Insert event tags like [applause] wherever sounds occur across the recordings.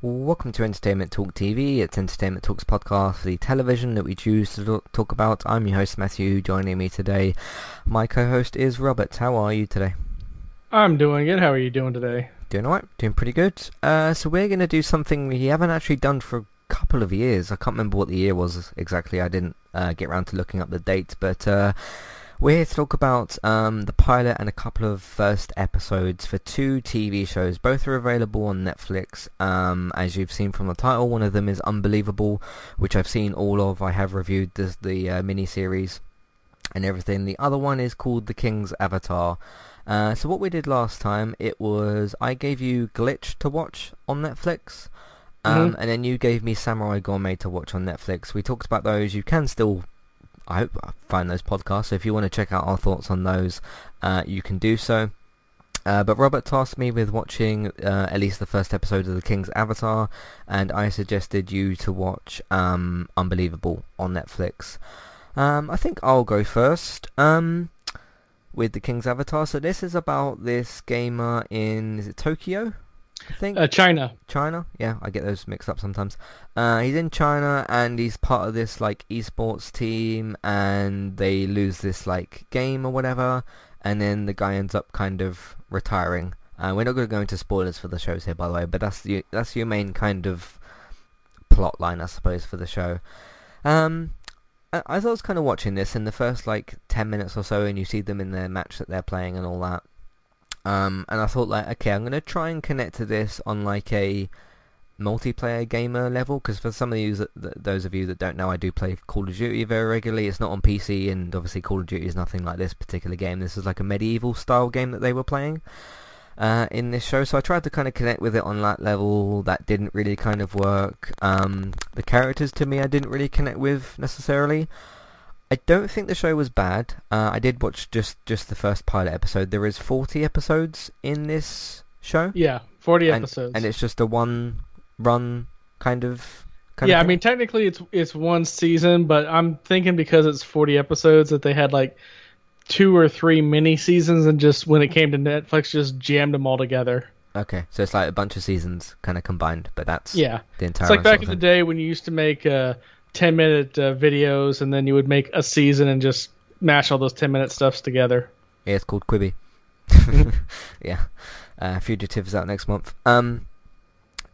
Welcome to Entertainment Talk TV. It's Entertainment Talks podcast, the television that we choose to talk about. I'm your host Matthew. Joining me today, my co-host is Robert. How are you today? I'm doing good. How are you doing today? Doing alright. Doing pretty good. Uh, so we're going to do something we haven't actually done for a couple of years. I can't remember what the year was exactly. I didn't uh, get around to looking up the date, but uh, we're here to talk about um, the pilot and a couple of first episodes for two TV shows. Both are available on Netflix. Um, as you've seen from the title, one of them is Unbelievable, which I've seen all of. I have reviewed the, the uh, miniseries and everything. The other one is called The King's Avatar. Uh, so what we did last time, it was I gave you Glitch to watch on Netflix. Um, Mhm. And then you gave me Samurai Gourmet to watch on Netflix. We talked about those. You can still I hope I find those podcasts. So if you want to check out our thoughts on those, uh, you can do so. Uh, but Robert tasked me with watching uh, at least the first episode of The King's Avatar, and I suggested you to watch um, Unbelievable on Netflix. Um, I think I'll go first um, with The King's Avatar. So this is about this gamer in is it Tokyo? I think Uh, China. China. Yeah, I get those mixed up sometimes. Uh, he's in China and he's part of this like esports team, and they lose this like game or whatever, and then the guy ends up kind of retiring. Uh, we're not going to go into spoilers for the shows here, by the way, but that's the that's your main kind of plot line, I suppose, for the show. Um, I, I I was kind of watching this in the first like ten minutes or so, and you see them in their match that they're playing and all that. Um, and I thought like, okay, I'm gonna try and connect to this on like a multiplayer gamer level because for some of you, that, those of you that don't know, I do play Call of Duty very regularly. It's not on PC, and obviously Call of Duty is nothing like this particular game. This is like a medieval style game that they were playing uh, in this show. So I tried to kind of connect with it on that level. That didn't really kind of work. Um, the characters to me, I didn't really connect with necessarily. I don't think the show was bad. Uh, I did watch just just the first pilot episode. There is 40 episodes in this show, Yeah, 40 and, episodes. and it's just a one run kind of. Kind yeah, of I mean technically it's it's one season, but I'm thinking because it's 40 episodes that they had like two or three mini seasons and just when it came to Netflix just jammed them all together. okay, so it's like a bunch of seasons kind of combined, but that's Yeah. the entire. It's like back in the day when you used to make uh 10 minute uh, videos and then you would make a season and just mash all those 10 minute stuffs together. Yeah, it's called Quibi. [laughs] yeah, uh, Fugitive's out next month. Um,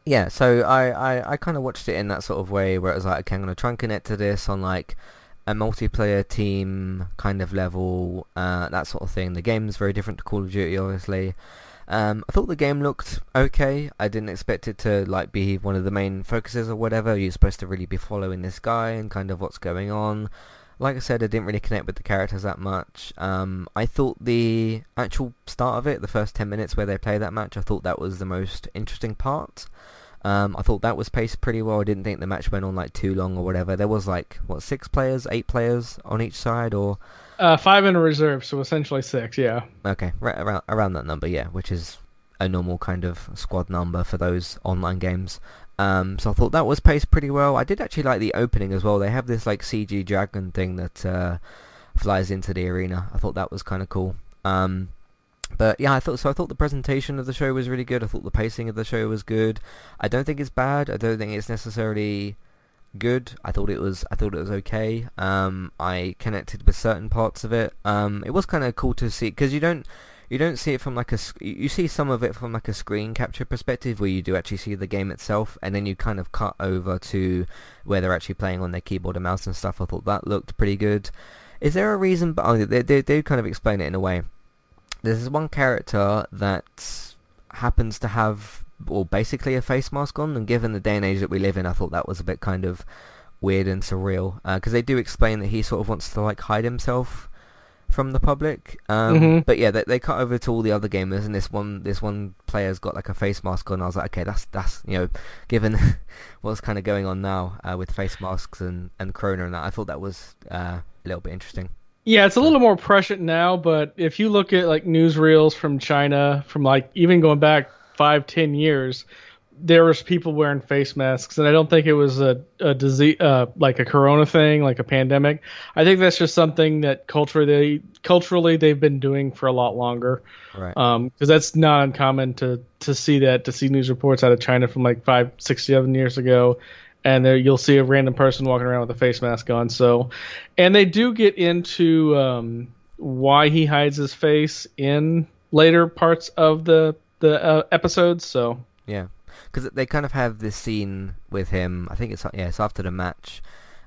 yeah, so I, I, I kind of watched it in that sort of way where it was like, okay, I'm going to try and connect to this on like a multiplayer team kind of level, uh, that sort of thing. The game's very different to Call of Duty, obviously. Um, I thought the game looked okay. I didn't expect it to like be one of the main focuses or whatever. You're supposed to really be following this guy and kind of what's going on like I said, I didn't really connect with the characters that much. Um, I thought the actual start of it, the first 10 minutes where they play that match, I thought that was the most interesting part. Um, I thought that was paced pretty well. I didn't think the match went on like too long or whatever. There was like, what, six players, eight players on each side or... Uh, five in a reserve, so essentially six. Yeah. Okay, right around, around that number, yeah, which is a normal kind of squad number for those online games. Um, so I thought that was paced pretty well. I did actually like the opening as well. They have this like CG dragon thing that uh, flies into the arena. I thought that was kind of cool. Um, but yeah, I thought so. I thought the presentation of the show was really good. I thought the pacing of the show was good. I don't think it's bad. I don't think it's necessarily good. I thought it was. I thought it was okay. Um, I connected with certain parts of it. Um, it was kind of cool to see because you don't you don't see it from like a you see some of it from like a screen capture perspective where you do actually see the game itself and then you kind of cut over to where they're actually playing on their keyboard and mouse and stuff. I thought that looked pretty good. Is there a reason? But oh, they, they they kind of explain it in a way. There's this one character that happens to have, well, basically a face mask on, and given the day and age that we live in, I thought that was a bit kind of weird and surreal. Because they do explain that he sort of wants to like hide himself from the public. Um, Mhm. But yeah, they, they cut over to all the other gamers, and this one this one player's got like a face mask on. I was like, okay, that's that's you know, given [laughs] what's kind of going on now uh, with face masks and and Corona and that, I thought that was uh, a little bit interesting. Yeah, it's a little more prescient now, but if you look at like newsreels from China, from like even going back five, ten years, there was people wearing face masks, and I don't think it was a, a disease uh, like a corona thing, like a pandemic. I think that's just something that culturally culturally they've been doing for a lot longer. Right. Um, because that's not uncommon to to see that to see news reports out of China from like five, six, seven years ago, and there you'll see a random person walking around with a face mask on. So, and they do get into um, why he hides his face in later parts of the the uh, episodes. So Yeah, because they kind of have this scene with him. I think it's yeah, it's after the match,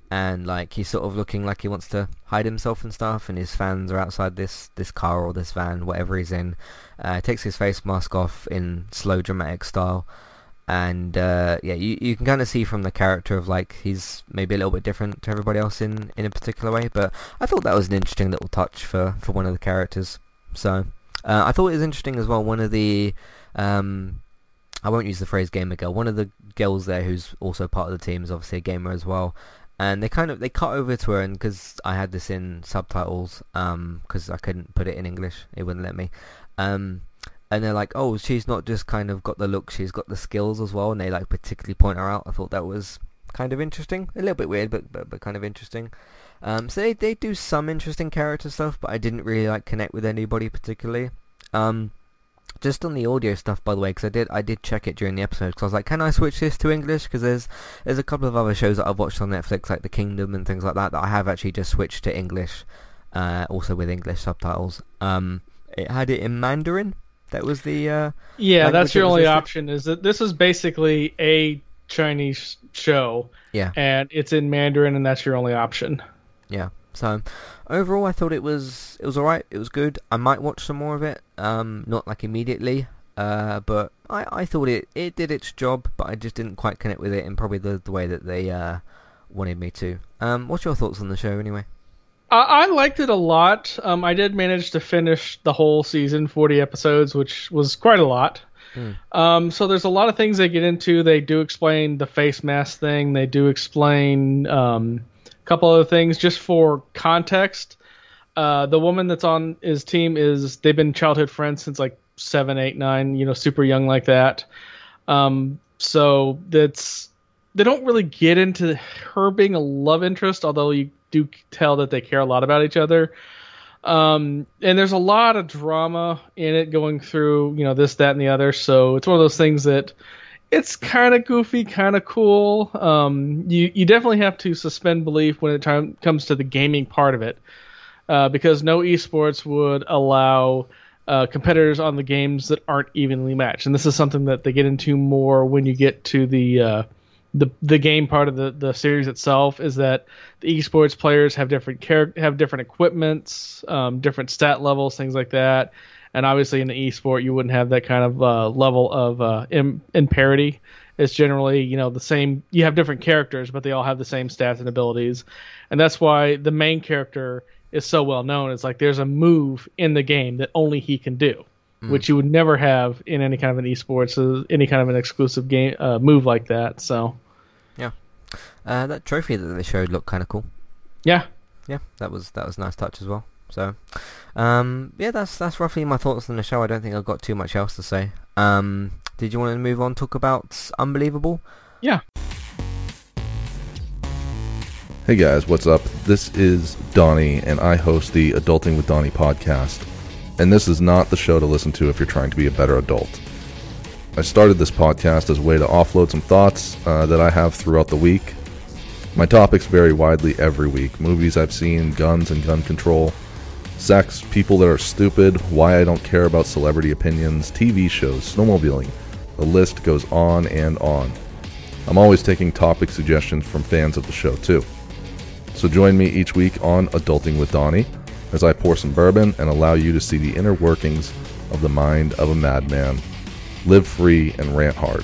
and like he's sort of looking like he wants to hide himself and stuff, and his fans are outside this this car or this van, whatever he's in. Uh, takes his face mask off in slow dramatic style, and uh, yeah, you you can kind of see from the character of like he's maybe a little bit different to everybody else in in a particular way. But I thought that was an interesting little touch for for one of the characters. So uh, I thought it was interesting as well. One of the um, I won't use the phrase gamer girl. One of the girls there who's also part of the team is obviously a gamer as well. And they kind of they cut over to her, and because I had this in subtitles, um, because I couldn't put it in English, it wouldn't let me. Um, and they're like, oh, she's not just kind of got the look, she's got the skills as well, and they like particularly point her out. I thought that was kind of interesting, a little bit weird, but but, but kind of interesting. Um, so they they do some interesting character stuff, but I didn't really like connect with anybody particularly. Um, just on the audio stuff, by the way, because I did I did check it during the episode, because I was like, can I switch this to English? Because there's there's a couple of other shows that I've watched on Netflix, like The Kingdom and things like that, that I have actually just switched to English, uh, also with English subtitles. Um, it had it in Mandarin. That was the uh, yeah, that's your only option. Is that this is basically a Chinese show, yeah and it's in Mandarin, and that's your only option. Yeah. So overall, I thought it was it was alright. It was good. I might watch some more of it. Um, not like immediately. Uh, but I, I thought it, it did its job, but I just didn't quite connect with it in probably the, the way that they uh, wanted me to. Um, what's your thoughts on the show anyway? I, I liked it a lot. Um, I did manage to finish the whole season, 40 episodes, which was quite a lot. Hmm. Um, so there's a lot of things they get into. They do explain the face mask thing. They do explain um, couple other things just for context. Uh, the woman that's on his team is they've been childhood friends since like seven, eight, nine. You know, super young like that. Um, so that's they don't really get into her being a love interest, although you do tell that they care a lot about each other. Um, and there's a lot of drama in it going through, you know, this, that, and the other. So it's one of those things that it's kind of goofy, kind of cool. Um, you you definitely have to suspend belief when it time, comes to the gaming part of it, uh, because no esports would allow uh, competitors on the games that aren't evenly matched. And this is something that they get into more when you get to the uh, the the game part of the, the series itself. Is that the esports players have different char- have different equipments, um, different stat levels, things like that. And obviously, in the esport, you wouldn't have that kind of uh, level of uh, in, in parity. It's generally, you know, the same. You have different characters, but they all have the same stats and abilities, and that's why the main character is so well known. It's like there's a move in the game that only he can do, which you would never have in any kind of an esports, uh, any kind of an exclusive game uh, move like that. So, Yeah, uh, that trophy that they showed looked kind of cool. yeah, Yeah, that was that was a nice touch as well. So, um, yeah, that's that's roughly my thoughts on the show. I don't think I've got too much else to say. Um, did you want to move on talk about Unbelievable? yeah. Hey guys, what's up? This is Donnie, and I host the Adulting with Donnie podcast. And this is not the show to listen to if you're trying to be a better adult. I started this podcast as a way to offload some thoughts uh, that I have throughout the week. My topics vary widely every week movies I've seen, guns and gun control, sex, people that are stupid, why I don't care about celebrity opinions, TV shows, snowmobiling. The list goes on and on. I'm always taking topic suggestions from fans of the show, too. So join me each week on Adulting with Donnie as I pour some bourbon and allow you to see the inner workings of the mind of a madman. Live free and rant hard.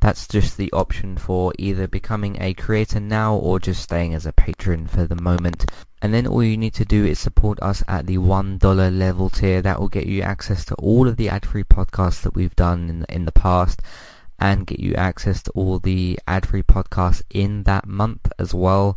That's just the option for either becoming a creator now or just staying as a patron for the moment. And then all you need to do is support us at the $1 level tier. That will get you access to all of the ad-free podcasts that we've done in, in the past and get you access to all the ad-free podcasts in that month as well.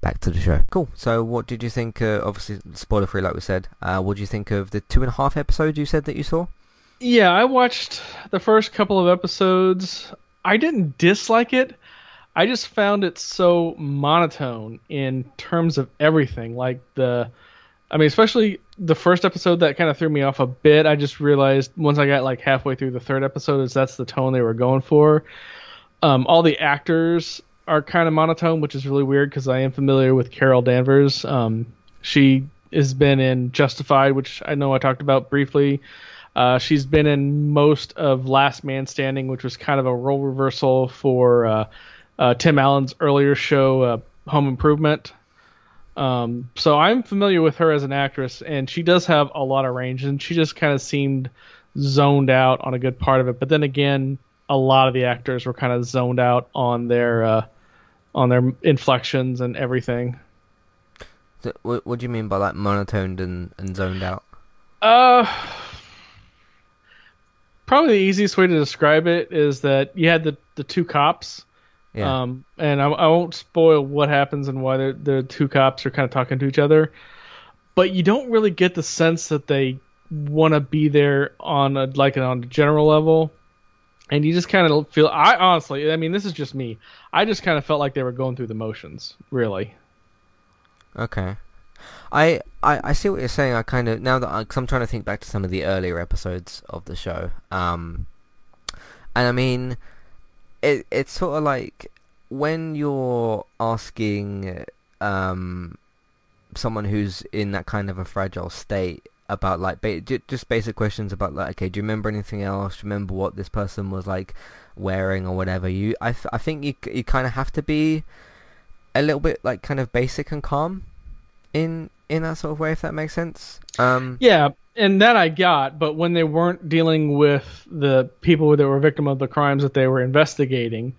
back to the show. Cool. So, what did you think? Uh, obviously, spoiler free, like we said. Uh, what did you think of the two and a half episodes you said that you saw? Yeah, I watched the first couple of episodes. I didn't dislike it. I just found it so monotone in terms of everything. Like the, I mean, especially the first episode that kind of threw me off a bit. I just realized once I got like halfway through the third episode, is that's the tone they were going for. Um, all the actors are kind of monotone, which is really weird because I am familiar with Carol Danvers. Um, she has been in Justified, which I know I talked about briefly. Uh, she's been in most of Last Man Standing, which was kind of a role reversal for uh, uh, Tim Allen's earlier show, uh, Home Improvement. Um, so I'm familiar with her as an actress, and she does have a lot of range, and she just kind of seemed zoned out on a good part of it. But then again, a lot of the actors were kind of zoned out on their uh, on their inflections and everything. So, what, what do you mean by like monotoned and, and zoned out? Uh, probably the easiest way to describe it is that you had the the two cops. Yeah. Um, and I, I won't spoil what happens and why the the two cops are kind of talking to each other, but you don't really get the sense that they want to be there on a like on a general level and you just kind of feel i honestly i mean this is just me i just kind of felt like they were going through the motions really Okay. I, I I see what you're saying. I kind of now that I, cause I'm trying to think back to some of the earlier episodes of the show. Um, and I mean, it it's sort of like when you're asking um someone who's in that kind of a fragile state about like ba- just basic questions about like okay do you remember anything else? Do you remember what this person was like wearing or whatever? You I, th- I think you you kind of have to be a little bit like kind of basic and calm in in that sort of way if that makes sense. Um yeah and that i got but when they weren't dealing with the people that were victim of the crimes that they were investigating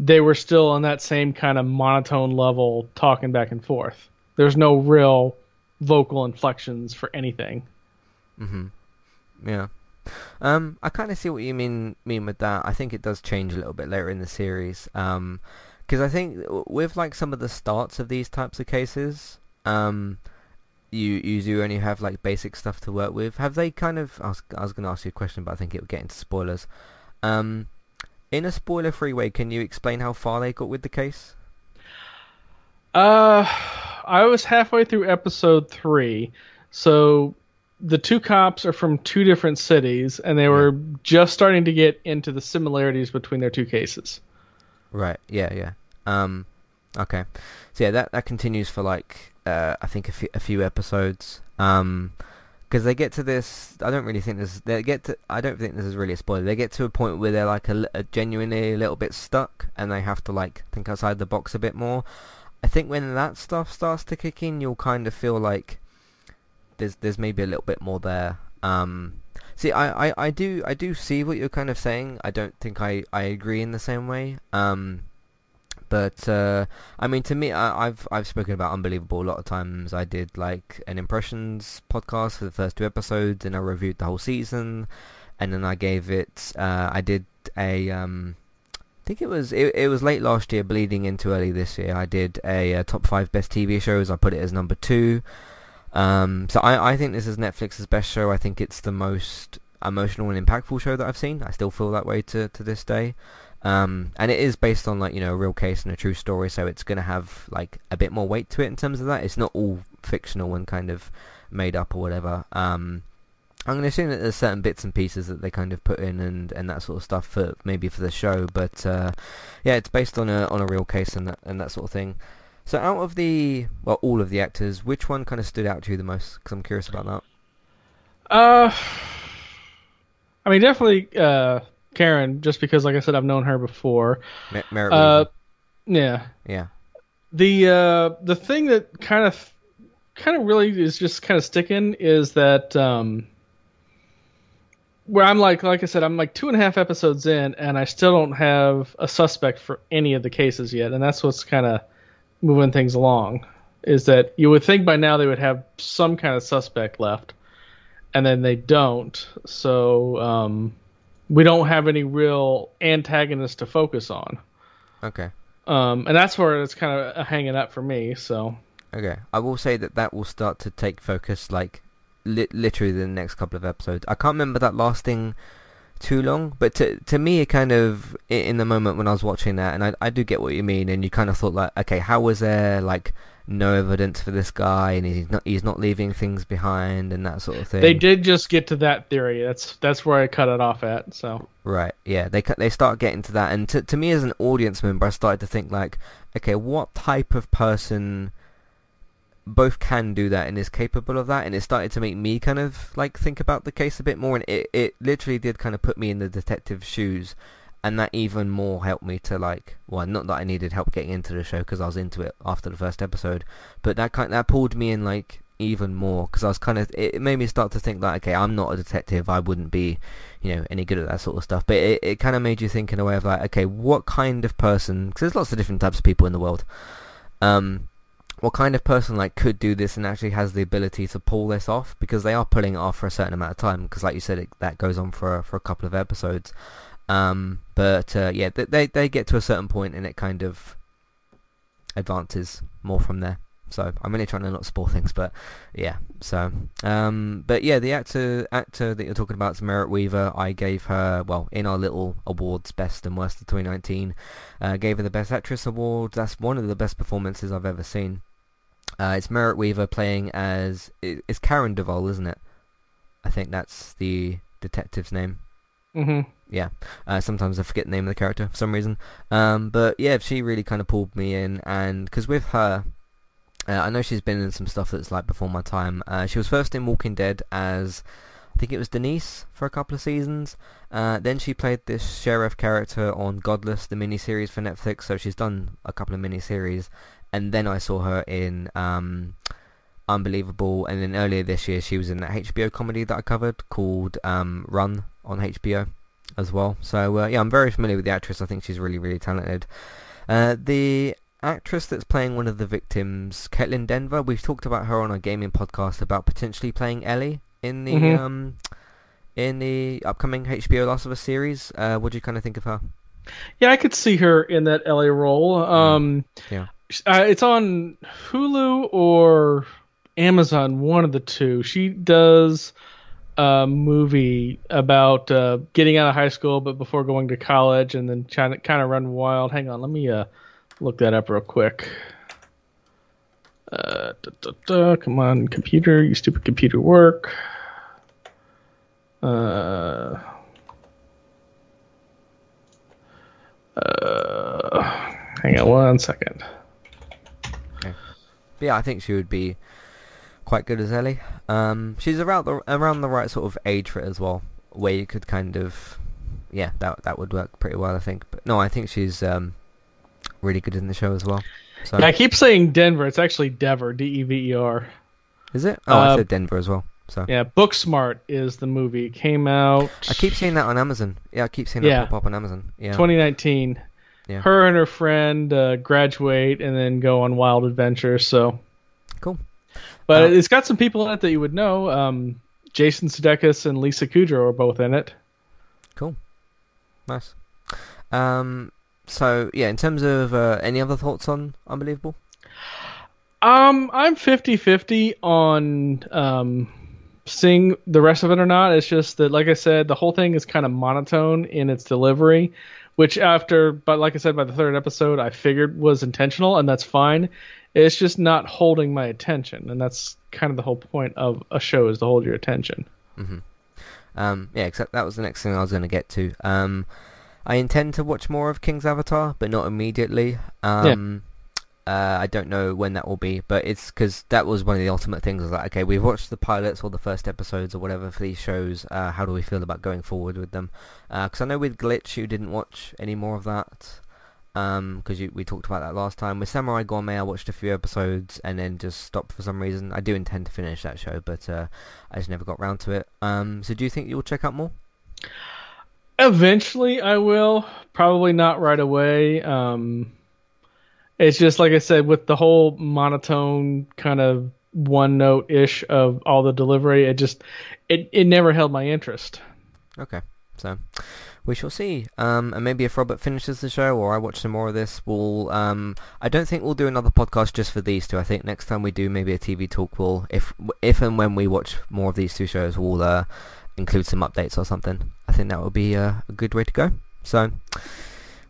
they were still on that same kind of monotone level talking back and forth. There's no real vocal inflections for anything hmm Yeah. Um, I kind of see what you mean mean with that. I think it does change a little bit later in the series. Um, because I think with like some of the starts of these types of cases, um, you you do only have like basic stuff to work with. Have they kind of? I was I was going to ask you a question, but I think it would get into spoilers. Um, in a spoiler-free way, can you explain how far they got with the case? Uh, I was halfway through episode three, so the two cops are from two different cities, and they were just starting to get into the similarities between their two cases. Right. Yeah. Yeah. Um. Okay. So yeah, that that continues for like uh, I think a few, episodes. Um. Because they get to this, I don't really think this. They get to. I don't think this is really a spoiler. They get to a point where they're like a, a genuinely a little bit stuck, and they have to like think outside the box a bit more. I think when that stuff starts to kick in, you'll kind of feel like there's there's maybe a little bit more there. Um, see, I, I, I do I do see what you're kind of saying. I don't think I, I agree in the same way. Um, But uh, I mean, to me, I, I've I've spoken about Unbelievable a lot of times. I did like an impressions podcast for the first two episodes, and I reviewed the whole season, and then I gave it. Uh, I did a. Um, I think it was it, it was late last year, bleeding into early this year. I did a, a top five best TV shows. I put it as number two. Um, so I, I think this is Netflix's best show. I think it's the most emotional and impactful show that I've seen. I still feel that way to, to this day. Um, and it is based on like you know a real case and a true story, so it's gonna have like a bit more weight to it in terms of that. It's not all fictional and kind of made up or whatever. Um, I'm gonna assume that there's certain bits and pieces that they kind of put in and, and that sort of stuff for maybe for the show, but uh, yeah, it's based on a on a real case and that and that sort of thing. So out of the well, all of the actors, which one kind of stood out to you the most? Because I'm curious about that. Uh, I mean, definitely uh, Karen, just because, like I said, I've known her before. Mer- Merritt Uh, yeah. yeah. The uh, the thing that kind of kind of really is just kind of sticking is that um, where I'm like, like I said, I'm like two and a half episodes in, and I still don't have a suspect for any of the cases yet, and that's what's kind of moving things along. Is that you would think by now they would have some kind of suspect left, and then they don't. So um, we don't have any real antagonist to focus on, Okay. um, and that's where it's kind of hanging up for me. So. Okay, I will say that that will start to take focus like li- literally the next couple of episodes. I can't remember that lasting too long, but to to me, it kind of in the moment when I was watching that, and I I do get what you mean, and you kind of thought like, okay, how was there like no evidence for this guy, and he's not he's not leaving things behind, and that sort of thing. They did just get to that theory. That's that's where I cut it off at. So Right. Yeah. They they start getting to that, and to to me as an audience member, I started to think like, okay, what type of person both can do that and is capable of that, and it started to make me kind of like think about the case a bit more, and it it literally did kind of put me in the detective's shoes, and that even more helped me to like, well, not that I needed help getting into the show because I was into it after the first episode, but that kind that pulled me in like even more because I was kind of it made me start to think like, okay, I'm not a detective, I wouldn't be you know, any good at that sort of stuff. But it, it kind of made you think in a way of like, okay, what kind of person? Because there's lots of different types of people in the world. Um, what kind of person like could do this and actually has the ability to pull this off? Because they are pulling it off for a certain amount of time. Because like you said, it, that goes on for for a couple of episodes. Um, but uh, yeah, they, they get to a certain point and it kind of advances more from there. So I'm really trying to not spoil things, but yeah. So, um, but yeah, the actor actor that you're talking about is Merritt Weaver. I gave her well in our little awards, best and worst of 2019. Uh, gave her the best actress award. That's one of the best performances I've ever seen. Uh, it's Merritt Weaver playing as it's Karen Duvall, isn't it? I think that's the detective's name. hmm Yeah. Uh, sometimes I forget the name of the character for some reason. Um, but yeah, she really kind of pulled me in, and because with her, uh, I know she's been in some stuff that's like before my time. Uh, she was first in Walking Dead as think it was Denise for a couple of seasons. Uh, then she played this sheriff character on Godless, the miniseries for Netflix. So she's done a couple of miniseries, and then I saw her in um, Unbelievable, and then earlier this year she was in that HBO comedy that I covered called um, Run on HBO as well. So uh, yeah, I'm very familiar with the actress. I think she's really, really talented. Uh, the actress that's playing one of the victims, Caitlin Denver, we've talked about her on our gaming podcast about potentially playing Ellie in the Mhm. um, in the upcoming HBO Last of Us series. Uh, what do you kind of think of her? Yeah, I could see her in that Ellie role. Um, Yeah. uh, it's on Hulu or Amazon, one of the two. She does a movie about uh, getting out of high school, but before going to college, and then trying to kind of run wild. Hang on, let me uh, look that up real quick. Da, da, da, come on, computer, you stupid computer work. Uh, uh, hang on one second. But yeah, I think she would be quite good as Ellie. Um, she's around the around the right sort of age for it as well, where you could kind of, yeah, that that would work pretty well, I think. But no, I think she's um, really good in the show as well. So Yeah, I keep saying Denver. It's actually Dever, D E V E R. is it? Oh, I uh, said Denver as well. So Yeah, Booksmart is the movie. It came out I keep seeing that on Amazon. Yeah, I keep seeing Yeah. that pop up on Amazon. Yeah, 2019. Yeah. her and her friend uh, graduate and then go on wild adventures. So, Cool. but Uh, it's got some people in it that you would know. Um, Jason Sudeikis and Lisa Kudrow are both in it. Cool. Nice. Um. So yeah, in terms of uh, any other thoughts on Unbelievable? Um, I'm 50-50 on um seeing the rest of it or not. It's just that, like I said, the whole thing is kind of monotone in its delivery, which after, but like I said, by the third episode, I figured was intentional, and that's fine. It's just not holding my attention, and that's kind of the whole point of a show is to hold your attention. Um. Yeah. Except that was the next thing I was going to get to. Um. I intend to watch more of King's Avatar, but not immediately. Um. Uh, I don't know when that will be, but it's because that was one of the ultimate things. Was like, okay, we've watched the pilots or the first episodes or whatever for these shows. Uh, how do we feel about going forward with them? Because I know with Glitch, you didn't watch any more of that. Because we talked about that last time. With Samurai Gourmet, I watched a few episodes and then just stopped for some reason. I do intend to finish that show, but uh, I just never got round to it. Um, so do you think you'll check out more? Eventually, I will. Probably not right away. Um, it's just like I said, with the whole monotone kind of one note ish of all the delivery, it just it it never held my interest. Okay, so we shall see. Um, and maybe if Robert finishes the show or I watch some more of this, we'll. Um, I don't think we'll do another podcast just for these two. I think next time we do maybe a TV talk, we'll if if and when we watch more of these two shows, we'll uh, include some updates or something. I think that would be uh, a good way to go. So.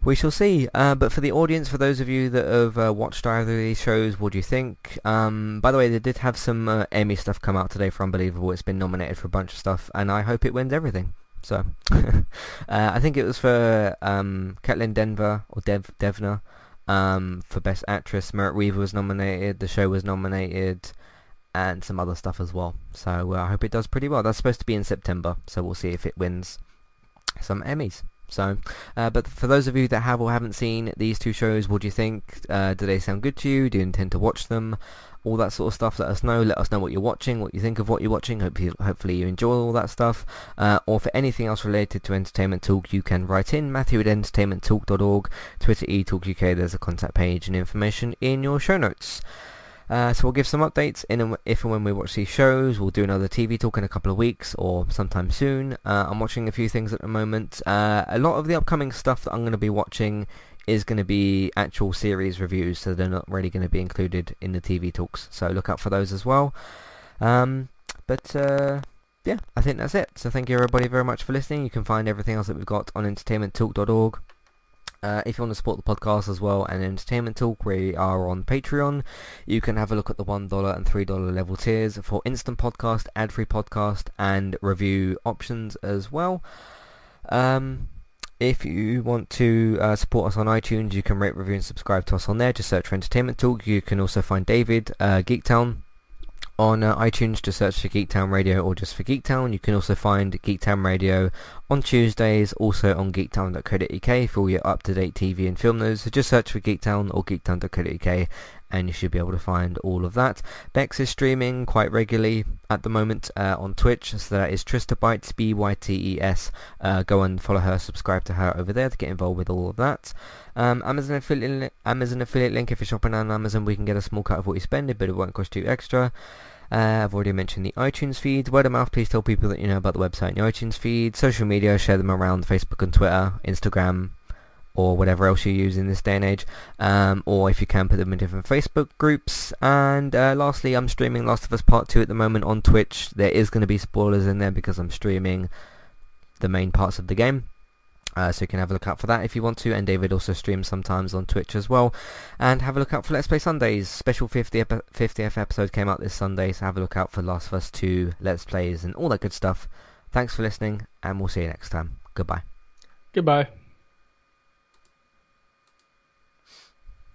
We shall see. Uh, but for the audience, for those of you that have uh, watched either of these shows, what do you think? Um, by the way, they did have some uh, Emmy stuff come out today for Unbelievable. It's been nominated for a bunch of stuff, and I hope it wins everything. So, [laughs] uh, I think it was for um, Caitlin Denver or Dev Devner um, for Best Actress. Merritt Weaver was nominated. The show was nominated, and some other stuff as well. So uh, I hope it does pretty well. That's supposed to be in September, so we'll see if it wins some Emmys. So, uh, but for those of you that have or haven't seen these two shows, what do you think? Uh, do they sound good to you? Do you intend to watch them? All that sort of stuff. Let us know. Let us know what you're watching, what you think of what you're watching. Hope you, hopefully you enjoy all that stuff. Uh, or for anything else related to Entertainment Talk, you can write in Matthew at entertainmenttalk.org, Twitter eTalkUK. There's a contact page and information in your show notes. Uh, so we'll give some updates in if and when we watch these shows. We'll do another TV talk in a couple of weeks or sometime soon. Uh, I'm watching a few things at the moment. Uh, a lot of the upcoming stuff that I'm going to be watching is going to be actual series reviews, so they're not really going to be included in the TV talks. So look out for those as well. Um, but uh, yeah, I think that's it. So thank you everybody very much for listening. You can find everything else that we've got on entertainmenttalk.org. Uh, if you want to support the podcast as well and Entertainment Talk, we are on Patreon. You can have a look at the $1 and $3 level tiers for instant podcast, ad-free podcast, and review options as well. Um, if you want to uh, support us on iTunes, you can rate, review, and subscribe to us on there. Just search for Entertainment Talk. You can also find David, uh, Geektown, on uh, iTunes, just search for Geektown Radio or just for Geektown. You can also find Geektown Radio on Tuesdays, also on geektown.co.uk for all your up-to-date TV and film news. So just search for Geektown or geektown.co.uk and you should be able to find all of that. Bex is streaming quite regularly at the moment uh, on Twitch, so that is Tristabytes, B-Y-T-E-S. Uh, go and follow her, subscribe to her over there to get involved with all of that. Um, Amazon affiliate li- Amazon affiliate link. If you're shopping on Amazon, we can get a small cut of what you spend, but it won't cost you extra. Uh, I've already mentioned the iTunes feed. Word of mouth, please tell people that you know about the website and the iTunes feed. Social media, share them around Facebook and Twitter, Instagram, or whatever else you use in this day and age. Um, or if you can, put them in different Facebook groups. And uh, lastly, I'm streaming Last of Us Part 2 at the moment on Twitch. There is going to be spoilers in there because I'm streaming the main parts of the game. Uh, so you can have a look out for that if you want to. And David also streams sometimes on Twitch as well. And have a look out for Let's Play Sundays. Special 50 epi- 50th episode came out this Sunday, so have a look out for Last of Us 2 Let's Plays and all that good stuff. Thanks for listening, and we'll see you next time. Goodbye. Goodbye.